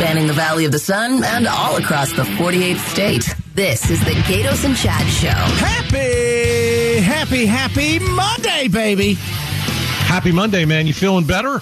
spanning the Valley of the Sun and all across the 48th state. This is the Gaydos and Chad Show. Happy, happy, happy Monday, baby. Happy Monday, man. You feeling better?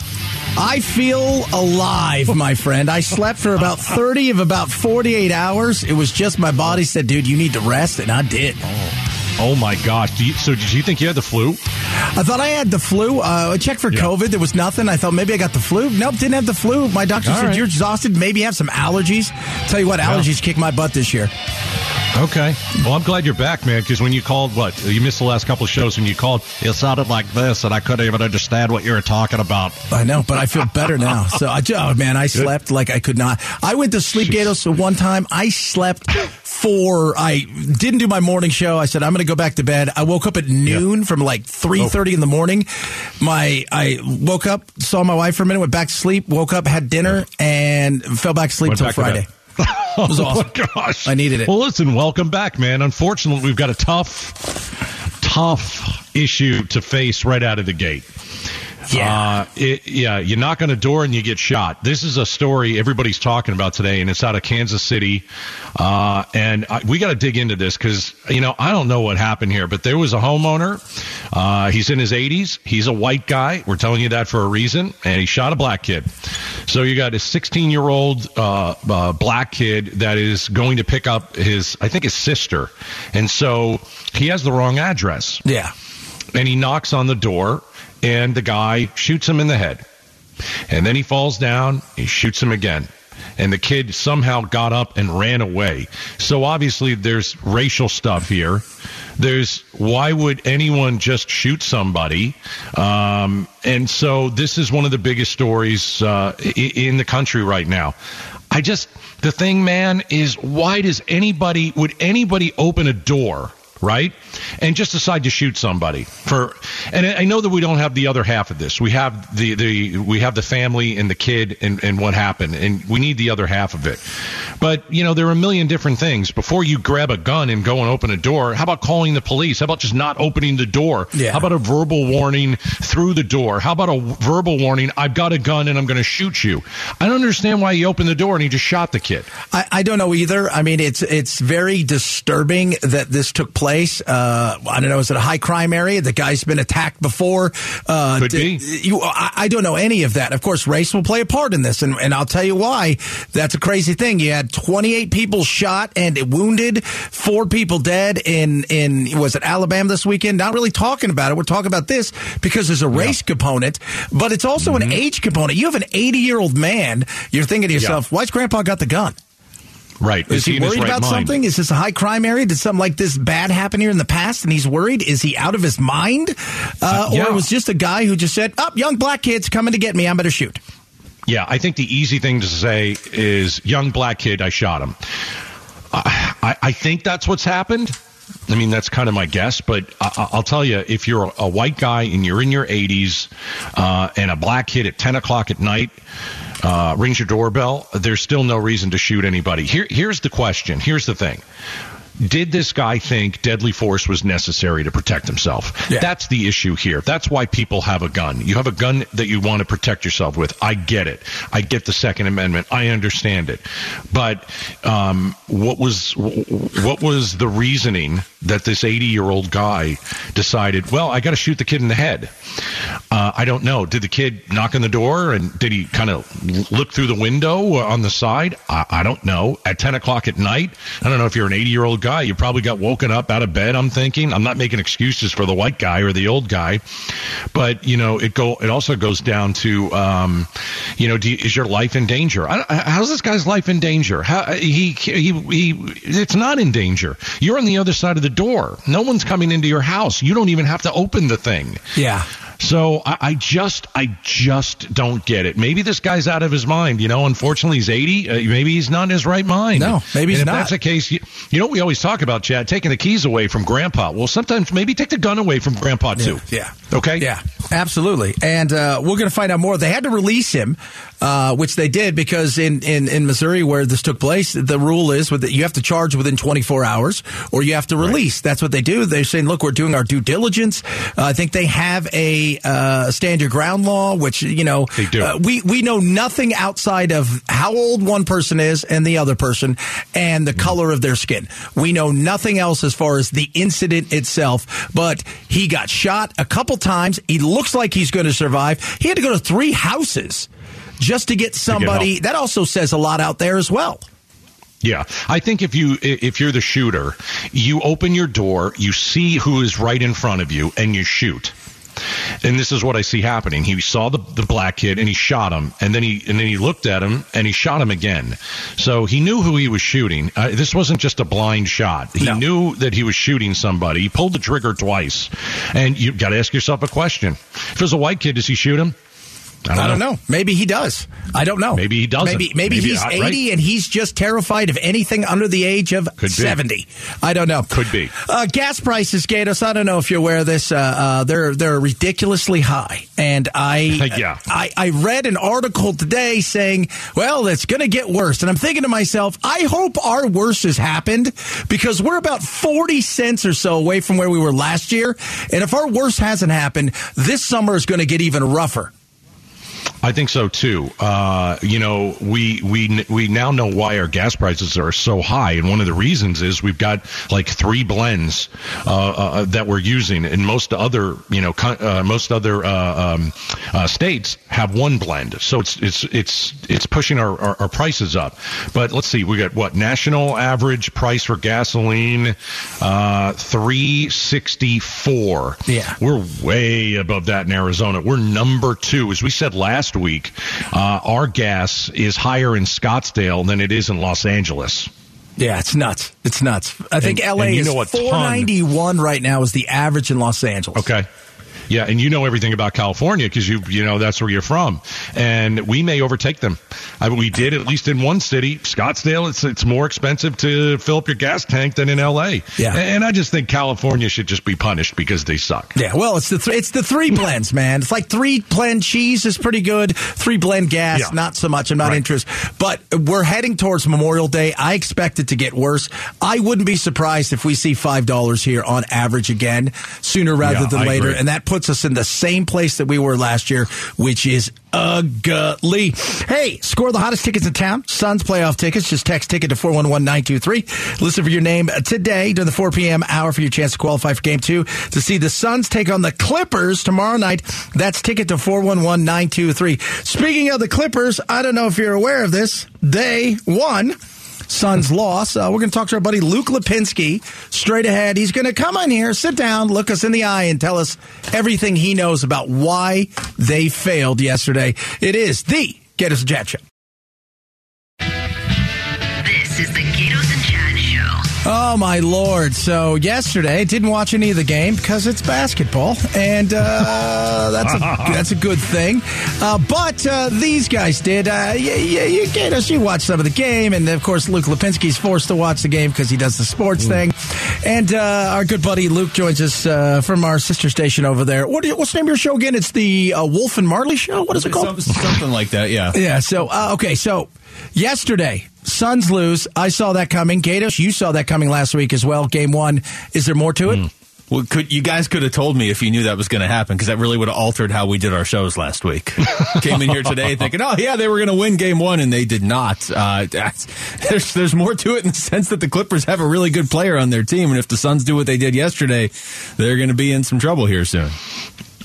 I feel alive, my friend. I slept for about 30 of about 48 hours. It was just my body said, dude, you need to rest, and I did. Oh my gosh! You, so did you think you had the flu? I thought I had the flu. Uh, I checked for yeah. COVID. There was nothing. I thought maybe I got the flu. Nope, didn't have the flu. My doctor All said right. you're exhausted. Maybe you have some allergies. Tell you what, allergies yeah. kick my butt this year. Okay. Well, I'm glad you're back, man, because when you called, what? You missed the last couple of shows when you called, it sounded like this, and I couldn't even understand what you were talking about. I know, but I feel better now. So, I, oh, man, I slept like I could not. I went to sleep, Gaydos, so one time I slept for, I didn't do my morning show. I said, I'm going to go back to bed. I woke up at noon from like 3.30 oh. in the morning. My, I woke up, saw my wife for a minute, went back to sleep, woke up, had dinner, and fell back to sleep until Friday. It was oh, awesome. oh my gosh. I needed it. Well, listen, welcome back, man. Unfortunately, we've got a tough, tough issue to face right out of the gate. Yeah. Uh, it, yeah, you knock on a door and you get shot. This is a story everybody's talking about today, and it's out of Kansas City. Uh, and I, we got to dig into this because, you know, I don't know what happened here, but there was a homeowner. Uh, he's in his 80s. He's a white guy. We're telling you that for a reason. And he shot a black kid. So you got a 16 year old uh, uh, black kid that is going to pick up his, I think, his sister. And so he has the wrong address. Yeah. And he knocks on the door and the guy shoots him in the head. And then he falls down, he shoots him again. And the kid somehow got up and ran away. So obviously there's racial stuff here. There's why would anyone just shoot somebody? Um, and so this is one of the biggest stories uh, in the country right now. I just the thing, man, is why does anybody would anybody open a door right? And just decide to shoot somebody for. And I know that we don't have the other half of this. We have the the we have the family and the kid and and what happened, and we need the other half of it. But you know, there are a million different things. Before you grab a gun and go and open a door, how about calling the police? How about just not opening the door? Yeah. How about a verbal warning through the door? How about a verbal warning? I've got a gun and I'm going to shoot you. I don't understand why he opened the door and he just shot the kid. I, I don't know either. I mean, it's it's very disturbing that this took place place. Uh, I don't know. Is it a high crime area? The guy's been attacked before. Uh, Could be. You, I, I, don't know any of that. Of course, race will play a part in this, and, and I'll tell you why. That's a crazy thing. You had 28 people shot and wounded, four people dead in in was it Alabama this weekend? Not really talking about it. We're talking about this because there's a race yeah. component, but it's also mm-hmm. an age component. You have an 80 year old man. You're thinking to yourself, yeah. why's Grandpa got the gun? Right. Is, is he, he worried right about mind? something? Is this a high crime area? Did something like this bad happen here in the past and he's worried? Is he out of his mind? Uh, uh, yeah. Or was just a guy who just said, up, oh, young black kids coming to get me. I'm going to shoot. Yeah, I think the easy thing to say is young black kid, I shot him. I, I think that's what's happened. I mean, that's kind of my guess, but I, will tell you, if you're a white guy and you're in your 80s uh, and a black kid at 10 o'clock at night uh, rings your doorbell, there's still no reason to shoot anybody. Here, here's the question. Here's the thing did this guy think deadly force was necessary to protect himself? Yeah. That's the issue here. That's why people have a gun. You have a gun that you want to protect yourself with. I get it. I get the Second Amendment. I understand it. But um, what was what was the reasoning that this 80 year old guy decided? Well, I got to shoot the kid in the head. Uh, I don't know. Did the kid knock on the door and did he kind of look through the window on the side? I, I don't know. At 10 o'clock at night, I don't know if you're an 80 year old guy. You probably got woken up out of bed. I'm thinking. I'm not making excuses for the white guy or the old guy, but you know, it go. It also goes down to, um, you know, is your life in danger? how's this guy's life in danger? How he, he he It's not in danger. You're on the other side of the door. No one's coming into your house. You don't even have to open the thing. Yeah. So I, I, just, I just don't get it. Maybe this guy's out of his mind. You know, unfortunately, he's 80. Uh, maybe he's not in his right mind. No, maybe he's if not. that's the case, you, you, know what we always talk about, Chad? Taking the keys away from Grandpa. Well, sometimes maybe take the gun away from Grandpa too. Yeah. yeah. Okay. Yeah. Absolutely. And uh, we're going to find out more. They had to release him, uh, which they did because in, in, in Missouri, where this took place, the rule is with you have to charge within 24 hours or you have to release. Right. That's what they do. They're saying, look, we're doing our due diligence. Uh, I think they have a a uh, stand your ground law, which you know They do. uh, we we know nothing outside of how old one person is and the other person and the color of their skin. We know nothing else as far as the incident itself. But he got shot a couple times. He looks like he's going to survive. He had to go to three houses just to get somebody. help. that also says a lot out there as well. Yeah, I think if you if you're the shooter, you open your door, you see who is right in front of you, and you shoot. And this is what I see happening. He saw the, the black kid and he shot him, and then he and then he looked at him and he shot him again. So he knew who he was shooting. Uh, this wasn't just a blind shot. He No. knew that he was shooting somebody. He pulled the trigger twice, and you've got to ask yourself a question: If it was a white kid, does he shoot him? I don't know. Maybe he does. I don't know. Maybe he doesn't. Maybe maybe, Maybe he's 80 right? and he's just terrified of anything under the age of. 70. I don't know. Could be. Uh, gas prices, Gaydos. I don't know if you're aware of this. Uh, uh, they're they're ridiculously high, and I Yeah. I, I read an article today saying, well, it's going to get worse, and I'm thinking to myself, I hope our worst has happened because we're about 40 cents or so away from where we were last year, and if our worst hasn't happened, this summer is going to get even rougher. I think so too. Uh, you know, we we we now know why our gas prices are so high, and one of the reasons is we've got like three blends uh, uh, that we're using, and most other you know uh, most other uh, um, uh, states have one blend, so it's it's it's it's pushing our, our, our prices up. But let's see, we got what national average price for gasoline, uh, three sixty four. Yeah. We're way above that in Arizona. We're number two. As we said last week, uh, our gas is higher in Scottsdale than it is in Los Angeles. Yeah, it's nuts. It's nuts. I think And- LA and you is know ton- 491 right now is the average in Los Angeles. Okay. Yeah, and you know everything about California because you you know that's where you're from, and we may overtake them. I mean, we did at least in one city, Scottsdale. It's it's more expensive to fill up your gas tank than in L.A. Yeah. and I just think California should just be punished because they suck. Yeah, well, it's the th- it's the three blends, man. It's like three blend cheese is pretty good. Three blend gas, Yeah. not so much. I'm not Right. interested. But we're heading towards Memorial Day. I expect it to get worse. I wouldn't be surprised if we see five dollars here on average again sooner rather Yeah, than I later, agree. and that puts us in the same place that we were last year, which is ugly. Hey, score the hottest tickets in town. Suns playoff tickets. Just text ticket to 411923. Listen for your name today during the 4 p.m. hour for your chance to qualify for game two to see the Suns take on the Clippers tomorrow night. That's ticket to 411923. Speaking of the Clippers, I don't know if you're aware of this. They won. Suns loss. Uh, we're going to talk to our buddy Luke Lapinski straight ahead. He's going to come on here, sit down, look us in the eye, and tell us everything he knows about why they failed yesterday. It is the Gaydos and Chad Show. Oh my lord! So yesterday, didn't watch any of the game because it's basketball, and uh, that's a that's a good thing. Uh, but uh, these guys did. Uh, you, you, you get us. You watch some of the game, and of course, Luke Lapinski's forced to watch the game because he does the sports thing. And uh, our good buddy Luke joins us uh, from our sister station over there. What you- what's the name of your show again? It's the uh, Wolf and Marley Show. What is it called? Something like that, yeah. Yeah. So uh, okay. So yesterday, Suns lose. I saw that coming. Gaydos, you saw that coming last week as well. Game one. Is there more to it? Well, could you guys could have told me if you knew that was going to happen because that really would have altered how we did our shows last week. Came in here today thinking, oh yeah, they were going to win game one, and they did not. Uh, there's there's more to it in the sense that the Clippers have a really good player on their team, and if the Suns do what they did yesterday, they're going to be in some trouble here soon.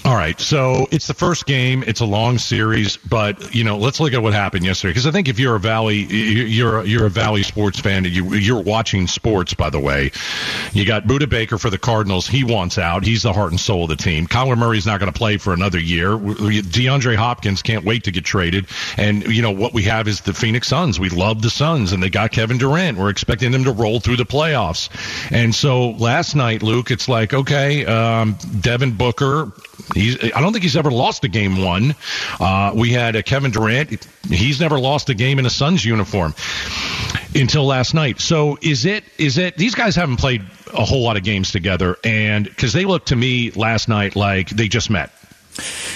All right, so it's the first game. It's a long series, but you know, let's look at what happened yesterday. Because I think if you're a Valley, you're you're a Valley sports fan, and you you're watching sports. By the way, you got Budda Baker for the Cardinals. He wants out. He's the heart and soul of the team. Kyler Murray's not going to play for another year. DeAndre Hopkins can't wait to get traded. And you know what we have is the Phoenix Suns. We love the Suns, and they got Kevin Durant. We're expecting them to roll through the playoffs. And so last night, Luke, it's like okay, um, Devin Booker. He's, I don't think he's ever lost a game one. Uh, we had uh, Kevin Durant. He's never lost a game in a Suns uniform until last night. So is it is it these guys haven't played a whole lot of games together and cuz they looked to me last night like they just met.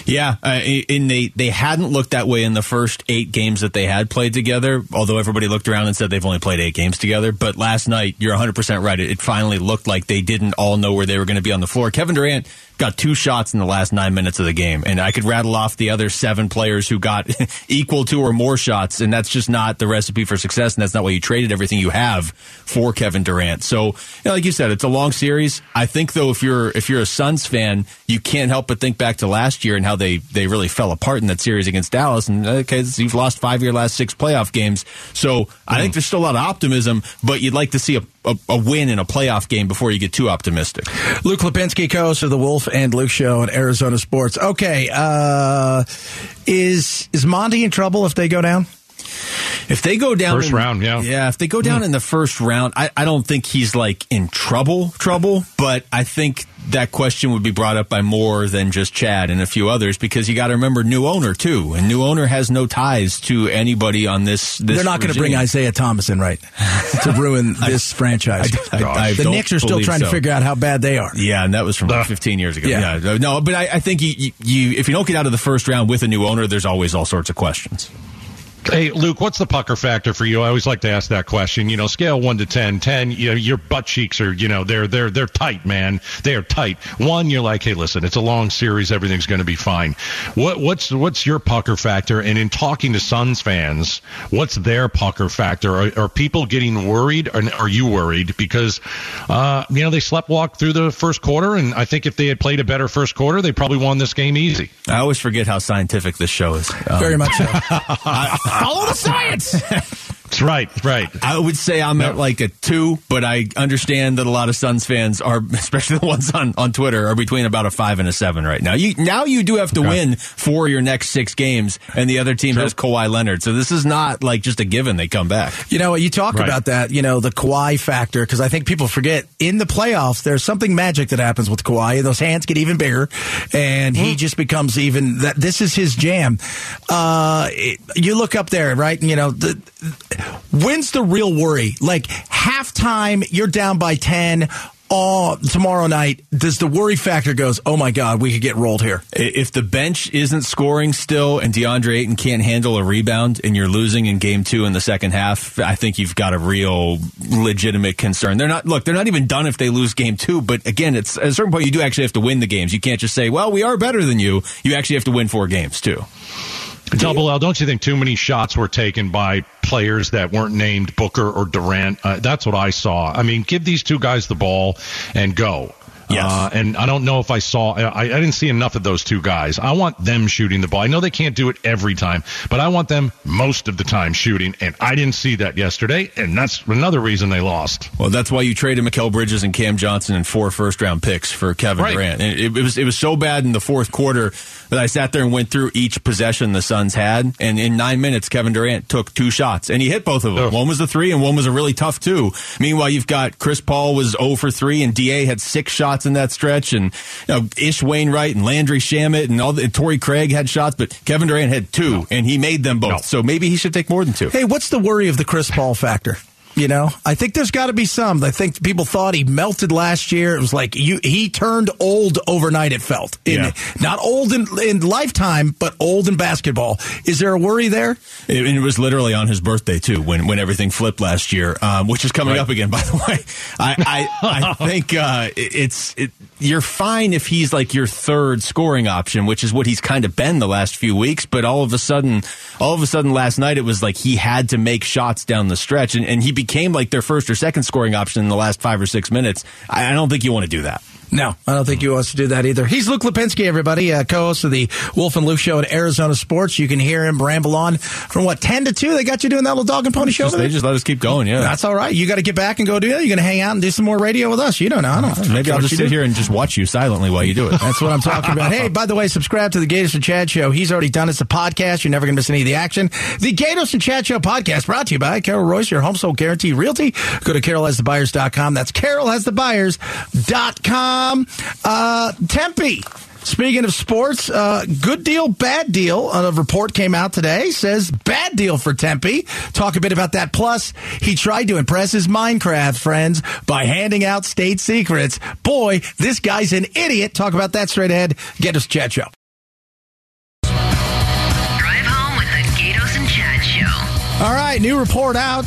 Yeah, uh, and they they hadn't looked that way in the first eight games that they had played together. Although everybody looked around and said they've only played eight games together. But last night, you're 100 percent right. It, it finally looked like they didn't all know where they were going to be on the floor. Kevin Durant got two shots in the last nine minutes of the game, and I could rattle off the other seven players who got equal to or more shots, and that's just not the recipe for success, and that's not why you traded everything you have for Kevin Durant. So, you know, like you said, it's a long series. I think though, if you're if you're a Suns fan, you can't help but think back to last year and how they they really fell apart in that series against Dallas, and okay, you've lost five of your last six playoff games. So, mm. I think there's still a lot of optimism, but you'd like to see a a, a, win in a playoff game before you get too optimistic. Luke Lapinski, co-host of the Wolf and Luke Show at Arizona Sports. Okay, uh, is is Monty in trouble if they go down? If they go down first in, round, yeah, yeah. If they go down mm. in the first round, I, I don't think he's like in trouble, trouble. But I think that question would be brought up by more than just Chad and a few others because you got to remember new owner too, and new owner has no ties to anybody on this. this They're not going to bring Isaiah Thomas in, right, to ruin this I, franchise. I, I, the Knicks are still trying so. to figure out how bad they are. Yeah, and that was from uh, 15 years ago. Yeah, yeah. no, but I, think you, you, if you don't get out of the first round with a new owner, there's always all sorts of questions. Hey, Luke, what's the pucker factor for you? I always like to ask that question. You know, scale one to 10. 10, you know, your butt cheeks are, you know, they're, they're, they're tight, man. They are tight. One, you're like, hey, listen, it's a long series. Everything's going to be fine. What, what's, what's your pucker factor? And in talking to Suns fans, what's their pucker factor? Are, are people getting worried? Or are you worried? Because, uh, you know, they slept walk through the first quarter. And I think if they had played a better first quarter, they probably won this game easy. I always forget how scientific this show is. Um, Very much so. I, Follow the science. That's right, right. I would say I'm at like a two, but I understand that a lot of Suns fans are, especially the ones on, on Twitter, are between about a five and a seven right now. You now you do have to okay. win for your next six games, and the other team sure. has Kawhi Leonard, so this is not like just a given they come back. You know, you talk right. about that, you know, the Kawhi factor because I think people forget in the playoffs there's something magic that happens with Kawhi. Those hands get even bigger, and mm. he just becomes even that. This is his jam. Uh, it, you look up there, right? And, you know the When's the real worry? Like halftime, you're down by 10 all tomorrow night, does the worry factor goes, oh my God, we could get rolled here? If the bench isn't scoring still and DeAndre Ayton can't handle a rebound and you're losing in game two in the second half, I think you've got a real legitimate concern. They're not, look, they're not even done if they lose game two, but again, it's at a certain point you do actually have to win the games. You can't just say, well, we are better than you. You actually have to win four games too. Double L, don't you think too many shots were taken by players that weren't named Booker or Durant? Uh, that's what I saw. I mean, give these two guys the ball and go. Yes. Uh, and I don't know if I saw, I, I didn't see enough of those two guys. I want them shooting the ball. I know they can't do it every time, but I want them most of the time shooting. And I didn't see that yesterday. And that's another reason they lost. Well, that's why you traded Mikal Bridges and Cam Johnson and four first round picks for Kevin right. Durant. And it, it, was, it was so bad in the fourth quarter that I sat there and went through each possession the Suns had. And in nine minutes, Kevin Durant took two shots and he hit both of them. Oh. One was the three and one was a really tough two. Meanwhile, you've got Chris Paul was 0 for 3 and DA had six shots in that stretch and you know, Ish Wainwright and Landry Shamet and all the, and Torrey Craig had shots, but Kevin Durant had two no. and he made them both. No. So maybe he should take more than two. Hey, what's the worry of the Chris Paul factor? You know, I think there's got to be some. I think people thought he melted last year. It was like you, he turned old overnight. It felt in, yeah. not old in, in lifetime, but old in basketball. Is there a worry there? It, it was literally on his birthday too, when when everything flipped last year, um, which is coming right. up again. By the way, I I, I think uh, it's it, you're fine if he's like your third scoring option, which is what he's kind of been the last few weeks. But all of a sudden, all of a sudden last night it was like he had to make shots down the stretch, and, and he became like their first or second scoring option in the last five or six minutes. I, I don't think you want to do that. No, I don't think he wants to do that either. He's Luke Lapinski, everybody, uh, co-host of the Wolf and Luke Show at Arizona Sports. You can hear him ramble on from what ten to two. They got you doing that little dog and pony show. Just, they just let us keep going. Yeah, that's all right. You got to get back and go do that. You're going to hang out and do some more radio with us. You don't know. I don't. Maybe I'll just sit do. here and just watch you silently while you do it. That's what I'm talking about. Hey, by the way, subscribe to the Gaydos and Chad Show. He's already done. It's a podcast. You're never going to miss any of the action. The Gaydos and Chad Show podcast brought to you by Carol Royse, your home sold guarantee realty. Go to carolhasthebuyers.com. That's carolhasthebuyers.com. Um, uh, Tempe. Speaking of sports, uh, good deal, bad deal. A report came out today says bad deal for Tempe. Talk a bit about that. Plus, he tried to impress his Minecraft friends by handing out state secrets. Boy, this guy's an idiot. Talk about that straight ahead. Get us chat show. Drive home with the Gaydos and Chad show. All right, new report out.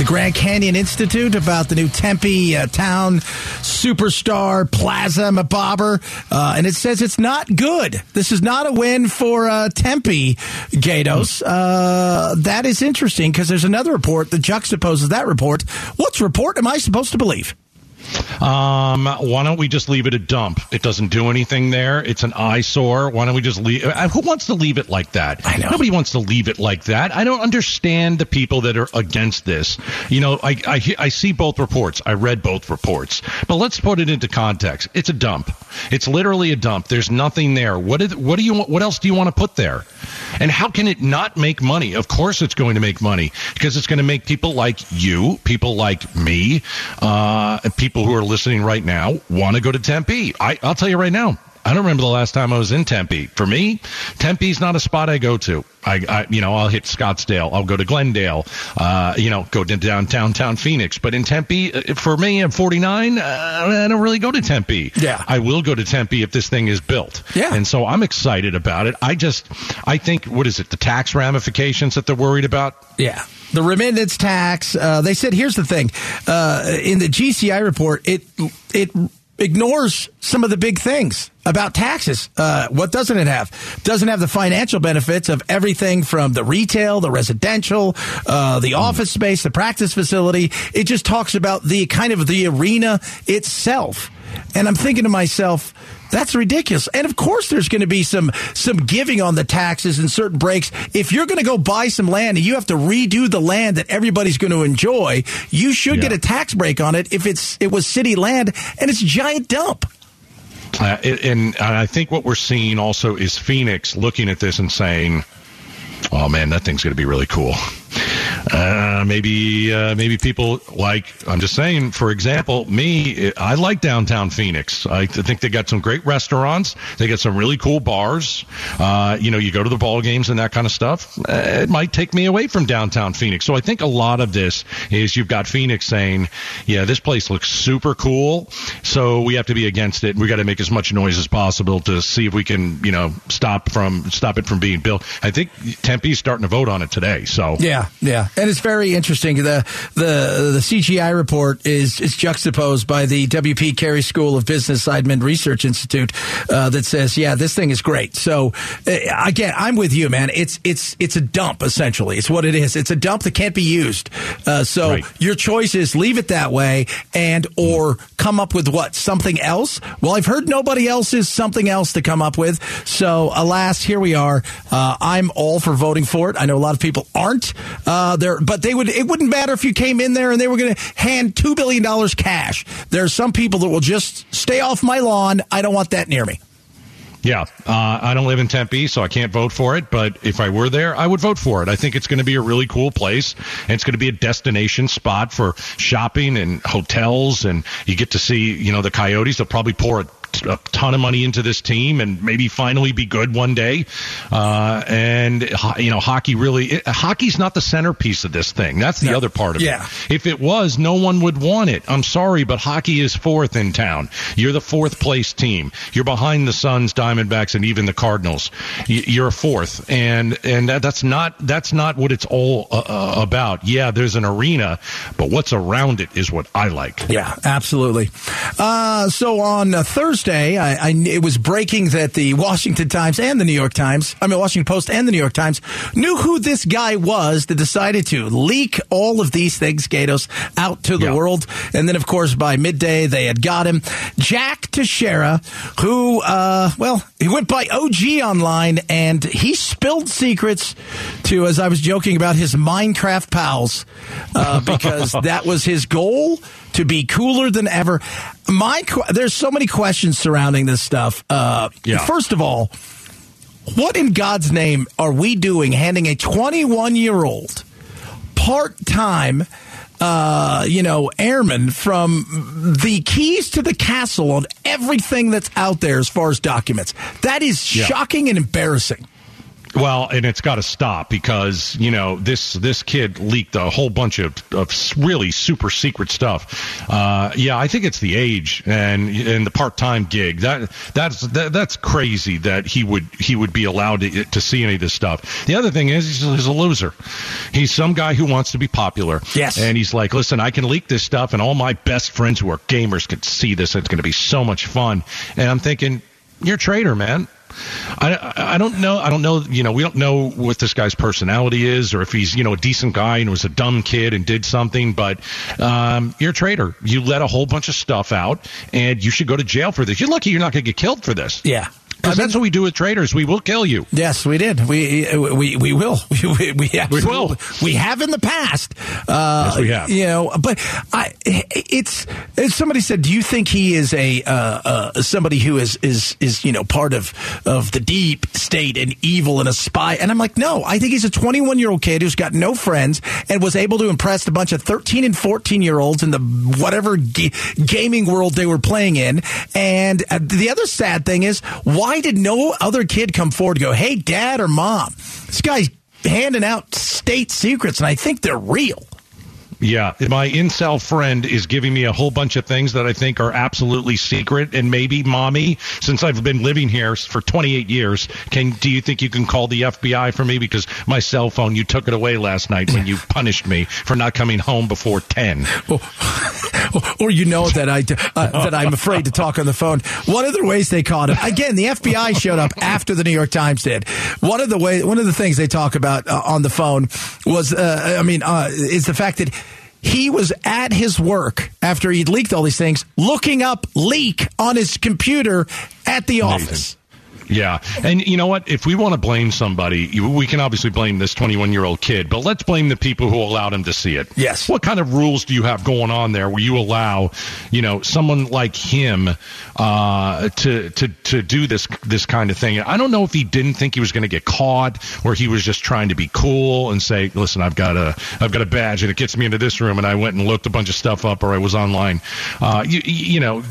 The Grand Canyon Institute about the new Tempe uh, town superstar Plaza Mabobber. Uh, and it says it's not good. This is not a win for uh, Tempe Gaydos. Uh, that is interesting because there's another report that juxtaposes that report. What's report am I supposed to believe? Um, why don't we just leave it a dump? It doesn't do anything there. It's an eyesore. Why don't we just leave? Uh, who wants to leave it like that? I know. Nobody wants to leave it like that. I don't understand the people that are against this. You know, I, I, I see both reports. I read both reports. But let's put it into context. It's a dump. It's literally a dump. There's nothing there. What, is, what do you what else do you want to put there? And how can it not make money? Of course it's going to make money because it's going to make people like you, people like me, uh, people who are listening right now want to go to Tempe. I, I'll tell you right now, I don't remember the last time I was in Tempe. For me, Tempe's not a spot I go to. I, I you know, I'll hit Scottsdale. I'll go to Glendale. Uh, you know, go to downtown town Phoenix. But in Tempe, uh, for me, I'm 49. Uh, I don't really go to Tempe. Yeah. I will go to Tempe if this thing is built. Yeah. And so I'm excited about it. I just, I think, what is it? The tax ramifications that they're worried about. Yeah. The remittance tax. Uh, they said, here's the thing. Uh, in the GCI report, it it ignores some of the big things about taxes. Uh, what doesn't it have? Doesn't have the financial benefits of everything from the retail, the residential, uh, the office space, the practice facility. It just talks about the kind of the arena itself. And I'm thinking to myself, that's ridiculous. And of course, there's going to be some some giving on the taxes and certain breaks. If you're going to go buy some land and you have to redo the land that everybody's going to enjoy, you should Yeah. get a tax break on it if it's it was city land and it's a giant dump. Uh, and, and I think what we're seeing also is Phoenix looking at this and saying, "Oh man, that thing's going to be really cool." Uh, maybe uh, maybe people like I'm just saying. For example, me, I like downtown Phoenix. I think they got some great restaurants. They got some really cool bars. Uh, you know, you go to the ball games and that kind of stuff. Uh, it might take me away from downtown Phoenix. So I think a lot of this is you've got Phoenix saying, "Yeah, this place looks super cool, so we have to be against it. We got to make as much noise as possible to see if we can, you know, stop from stop it from being built." I think Tempe's starting to vote on it today. So Yeah, yeah, and it's very interesting. The the the CGI report is is juxtaposed by the WP Carey School of Business Seidman Research Institute uh, that says, yeah, this thing is great. So uh, again, I'm with you, man. It's it's it's a dump essentially. It's what it is. It's a dump that can't be used. Uh, so Right. your choice is leave it that way and or come up with what something else. Well, I've heard nobody else is something else to come up with. So alas, here we are. Uh, I'm all for voting for it. I know a lot of people aren't uh, there, but they would. It wouldn't matter if you came in there and they were going to hand two billion dollars cash. There are some people that will just stay off my lawn. I don't want that near me. Yeah, uh, I don't live in Tempe, so I can't vote for it. But if I were there, I would vote for it. I think it's going to be a really cool place, and it's going to be a destination spot for shopping and hotels, and you get to see, you know, the Coyotes. They'll probably pour a, a ton of money into this team, and maybe finally be good one day. Uh, and you know, hockey really, it, hockey's not the centerpiece of this thing. That's the No. other part of Yeah. it. If it was, no one would want it. I'm sorry, but hockey is fourth in town. You're the fourth place team. You're behind the Suns, Diamondbacks, and even the Cardinals. You're a fourth, and and that, that's not that's not what it's all uh, uh, about. Yeah, there's an arena, but what's around it is what I like. Yeah, absolutely. Uh, so on uh, Thursday, I, I, it was breaking that the Washington Times and the New York Times, I mean, Washington Post and the New York Times knew who this guy was that decided to leak all of these things, Gaydos, out to the Yeah. world. And then, of course, by midday, they had got him. Jack Teixeira, who, uh, well, he went by OG online and he spilled secrets to, as I was joking about, his Minecraft pals, uh, because that was his goal to be cooler than ever. My, there's so many questions surrounding this stuff. Uh, Yeah. First of all, what in God's name are we doing handing a 21 year old part time, uh, you know, airman from the keys to the castle on everything that's out there as far as documents? That is Yeah. shocking and embarrassing. Well, and it's got to stop because you know this this kid leaked a whole bunch of, of really super secret stuff. Uh, yeah, I think it's the age and and the part time gig that that's that, that's crazy that he would he would be allowed to, to see any of this stuff. The other thing is he's, he's a loser. He's some guy who wants to be popular. Yes, and he's like, listen, I can leak this stuff, and all my best friends who are gamers can see this. It's going to be so much fun. And I'm thinking, you're a traitor, man. I, I don't know. I don't know. You know, we don't know what this guy's personality is, or if he's you know a decent guy and was a dumb kid and did something. But um, you're a traitor. You let a whole bunch of stuff out, and you should go to jail for this. You're lucky you're not going to get killed for this. Yeah. Because that's what we do with traitors. We will kill you. Yes, we did. We we we will. We, we, we will. We have in the past. Uh, yes, we have. You know, but I, it's, it's somebody said, do you think he is a uh, uh, somebody who is is is you know part of of the deep state and evil and a spy? And I'm like, no. I think he's a 21 year old kid who's got no friends and was able to impress a bunch of 13 and 14 year olds in the whatever g- gaming world they were playing in. And uh, the other sad thing is why why did no other kid come forward and go, hey, dad or mom, this guy's handing out state secrets, and I think they're real. Yeah, my incel friend is giving me a whole bunch of things that I think are absolutely secret, and maybe, mommy, since I've been living here for 28 years, can do you think you can call the FBI for me because my cell phone you took it away last night when you punished me for not coming home before 10? or you know that I uh, that I'm afraid to talk on the phone. One of the ways they caught him again, the FBI showed up after the New York Times did. One of the way, one of the things they talk about uh, on the phone was, uh, I mean, uh, is the fact that he was at his work after he'd leaked all these things, looking up leak on his computer at the Amazing. office. Yeah. And you know what? If we want to blame somebody, we can obviously blame this 21 year old kid, but let's blame the people who allowed him to see it. Yes. What kind of rules do you have going on there where you allow, you know, someone like him uh, to, to, to do this, this kind of thing? I don't know if he didn't think he was going to get caught or he was just trying to be cool and say, listen, I've got a, I've got a badge and it gets me into this room and I went and looked a bunch of stuff up or I was online. Uh, you, you know,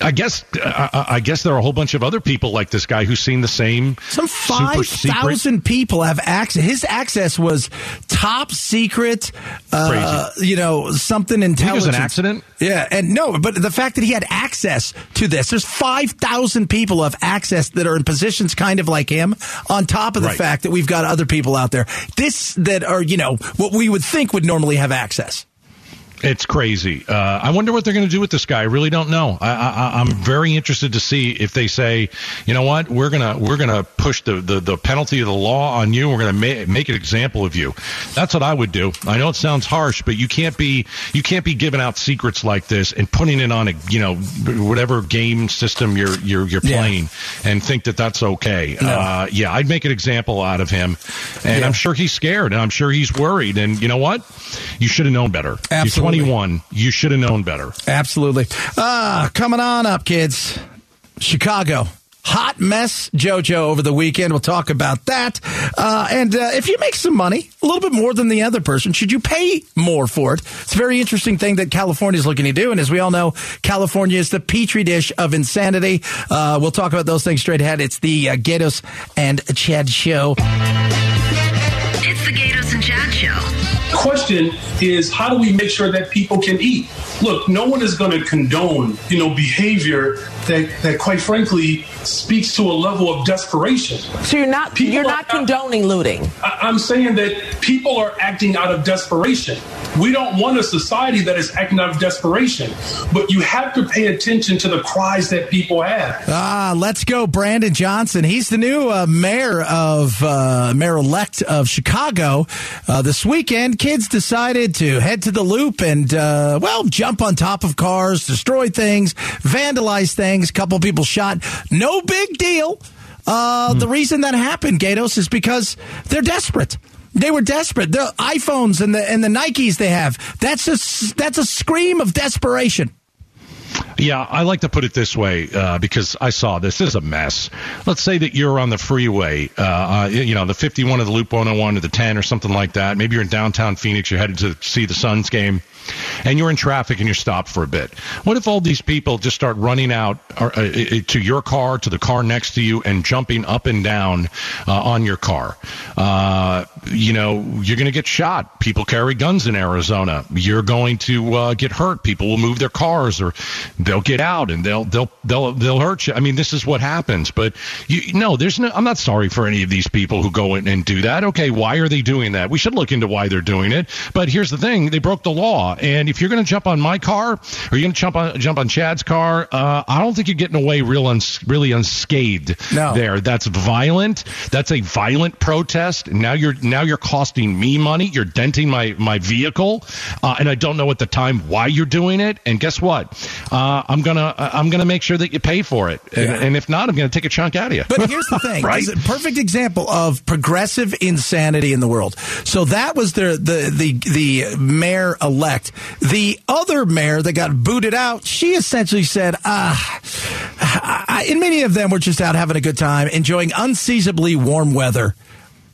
I guess, I, I guess there are a whole bunch of other people like this guy who's seen the same. Some five thousand people have access. His access was top secret. Uh, you know, something intelligent. was an accident. Yeah, and no, but the fact that he had access to this, there's five thousand people have access that are in positions kind of like him. On top of the right. fact that we've got other people out there, this that are you know what we would think would normally have access. It's crazy. Uh, I wonder what they're going to do with this guy. I really don't know. I, am very interested to see if they say, you know what, we're gonna we're gonna push the, the, the penalty of the law on you. We're gonna ma- make an example of you. That's what I would do. I know it sounds harsh, but you can't be you can't be giving out secrets like this and putting it on a you know whatever game system you're you're you're playing yeah. and think that that's okay. No. Uh, yeah, I'd make an example out of him, and yeah. I'm sure he's scared and I'm sure he's worried. And you know what, you should have known better. Absolutely. 21. You should have known better. Absolutely. Ah, coming on up, kids. Chicago. Hot mess, JoJo, over the weekend. We'll talk about that. Uh, and uh, if you make some money, a little bit more than the other person, should you pay more for it? It's a very interesting thing that California is looking to do. And as we all know, California is the petri dish of insanity. Uh, we'll talk about those things straight ahead. It's the uh, Gaydos and Chad show. Question is how do we make sure that people can eat? Look, no one is going to condone, you know, behavior that, that quite frankly speaks to a level of desperation. So you're not people you're not condoning looting. I, I'm saying that people are acting out of desperation. We don't want a society that is acting out of desperation, but you have to pay attention to the cries that people have. Ah, let's go, Brandon Johnson. He's the new uh, mayor of uh, mayor elect of Chicago. Uh, this weekend, kids decided to head to the loop and uh, well, jump on top of cars, destroy things, vandalize things. A couple people shot. No big deal. Uh, The reason that happened, Gaydos, is because they're desperate. They were desperate. The iPhones and the and the Nikes they have. That's a that's a scream of desperation. Yeah, I like to put it this way uh, because I saw this. this. is a mess. Let's say that you're on the freeway, uh, uh, you know, the 51 of the Loop 101 or the 10 or something like that. Maybe you're in downtown Phoenix. You're headed to see the Suns game and you're in traffic and you're stopped for a bit. What if all these people just start running out uh, uh, to your car, to the car next to you, and jumping up and down uh, on your car? Uh, you know, you're going to get shot. People carry guns in Arizona. You're going to uh, get hurt. People will move their cars, or they'll get out and they'll they'll they'll they'll hurt you. I mean, this is what happens. But you no, there's no. I'm not sorry for any of these people who go in and do that. Okay, why are they doing that? We should look into why they're doing it. But here's the thing: they broke the law, and if you're going to jump on my car or you're going to jump on jump on Chad's car, uh, I don't think you're getting away real uns, really unscathed. No. there. That's violent. That's a violent protest. Now you're now you're costing me money. You're denting my my vehicle, uh, and I don't know at the time why you're doing it. And guess what? Uh, I'm gonna I'm gonna make sure that you pay for it, and, Yeah. and if not, I'm gonna take a chunk out of you. But here's the thing: Right. A perfect example of progressive insanity in the world. So that was the the the the mayor elect. The other mayor that got booted out, she essentially said, "Ah, I, and many of them were just out having a good time, enjoying unseasonably warm weather."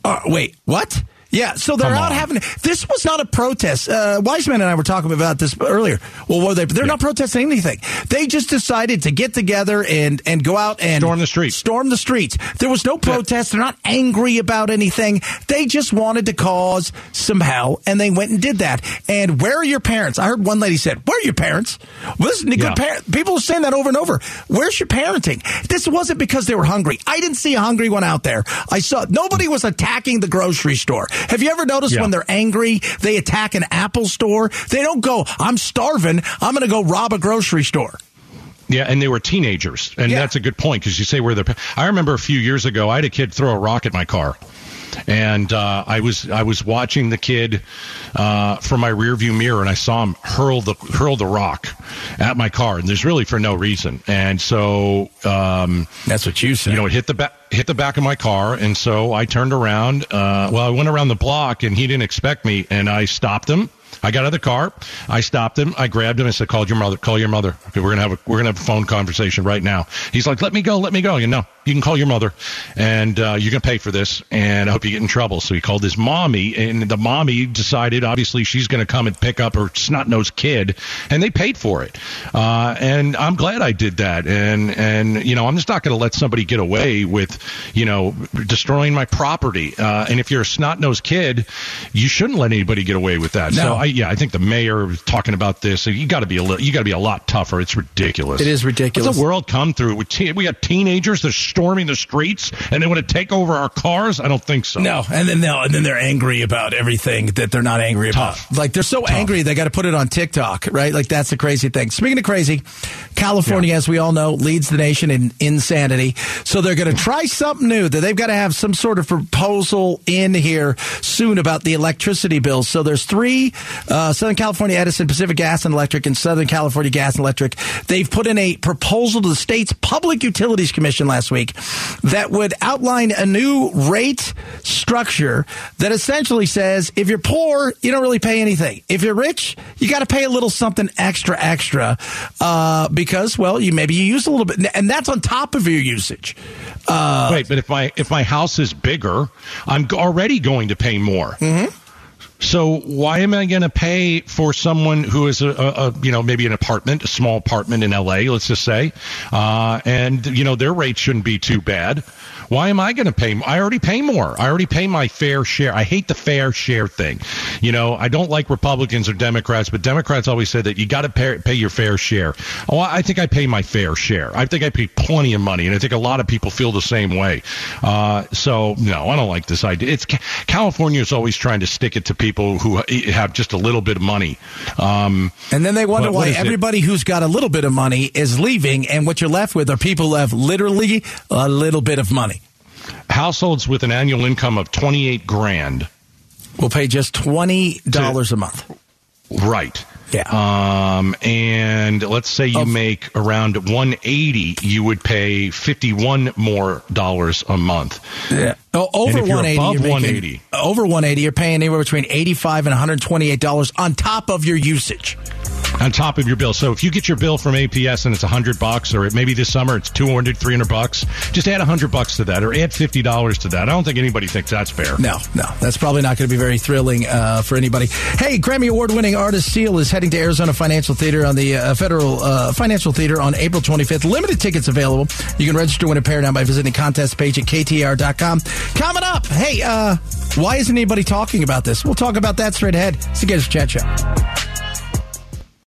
Uh, wait, what? Yeah, so they're Come out on. having. This was not a protest. Uh, Wiseman and I were talking about this earlier. Well, were they? They're not protesting anything. They just decided to get together and and go out and Storm the streets. Storm the streets. There was no protest. They're not angry about anything. They just wanted to cause some hell, and they went and did that. And where are your parents? I heard one lady said, "Where are your parents?" Well, this is good Yeah. parent. People are saying that over and over. Where's your parenting? This wasn't because they were hungry. I didn't see a hungry one out there. I saw nobody was attacking the grocery store. Have you ever noticed Yeah. when they're angry, they attack an Apple store? They don't go, "I'm starving. I'm going to go rob a grocery store." Yeah, and they were teenagers, and Yeah. that's a good point because you say where they're. I remember a few years ago, I had a kid throw a rock at my car, and uh, I was I was watching the kid uh, from my rearview mirror, and I saw him hurl the hurl the rock at my car, and there's really for no reason, and so. Um, That's what you said. you know, it hit the back hit the back of my car, and so I turned around. Uh, well, I went around the block, and he didn't expect me, and I stopped him. I got out of the car. I stopped him. I grabbed him. I said, "Call your mother. Call your mother. Okay, we're gonna have a we're gonna have a phone conversation right now." He's like, "Let me go. Let me go." You know, you can call your mother, and uh, you're gonna pay for this, and I hope you get in trouble. So he called his mommy, and the mommy decided, obviously, she's gonna come and pick up her snot nosed kid, and they paid for it. Uh, and I'm glad I did that. And and you know, I'm just not gonna let somebody get away with, you know, destroying my property. Uh, and if you're a snot nosed kid, you shouldn't let anybody get away with that. No. So I, yeah, I think the mayor was talking about this. You got to be a little, you got to be a lot tougher. It's ridiculous. It is ridiculous. What's the world come through? With teen, we got teenagers that are storming the streets and they want to take over our cars. I don't think so. No, and then they'll, and then they're angry about everything that they're not angry Tough. about. Like they're so angry they got to put it on TikTok, right? Like that's the crazy thing. Speaking of crazy, California, Yeah. as we all know, leads the nation in insanity. So they're going to try something new. That they've got to have some sort of proposal in here soon about the electricity bills. So there's three: uh, Southern California Edison, Pacific Gas and Electric, and Southern California Gas and Electric. They've put in a proposal to the state's Public Utilities Commission last week that would outline a new rate structure that essentially says if you're poor, you don't really pay anything. If you're rich, you got to pay a little something extra, extra, uh, because well, you maybe you use a little bit, and that's on top of your usage. Uh, Wait, but if my if my house is bigger, I'm already going to pay more. Mm-hmm. So why am I going to pay for someone who is a, a, you know maybe an apartment, a small apartment in L.A. Let's just say, uh, and you know their rate shouldn't be too bad. Why am I going to pay? I already pay more. I already pay my fair share. I hate the fair share thing. You know, I don't like Republicans or Democrats, but Democrats always say that you got to pay, pay your fair share. Oh, I think I pay my fair share. I think I pay plenty of money, and I think a lot of people feel the same way. Uh, so no, I don't like this idea. It's California is always trying to stick it to people who have just a little bit of money. Um, And then they wonder why is it? everybody who's got a little bit of money is leaving, and what you're left with are people who have literally a little bit of money. Households with an annual income of twenty eight grand. Will pay just twenty dollars a month. Right. Yeah. Um, and let's say you Of- make around 180, you would pay 51 more dollars a month. Yeah. Oh, over And you're 180, above you're making, 180. over 180, you're paying anywhere between 85 and 128 dollars on top of your usage. On top of your bill. So if you get your bill from APS and it's a hundred bucks, or maybe this summer it's 200, 300 bucks, just add a hundred bucks to that, or add fifty dollars to that. I don't think anybody thinks that's fair. No, no, that's probably not going to be very thrilling uh, for anybody. Hey, Grammy Award-winning artist Seal is heading to Arizona Financial Theater on the uh, Federal uh, Financial Theater on April 25th. Limited tickets available. You can register win a pair now by visiting the contest page at ktar.com. Coming up, hey, uh, why isn't anybody talking about this? We'll talk about that straight ahead. It's the Gaydos Chad Show.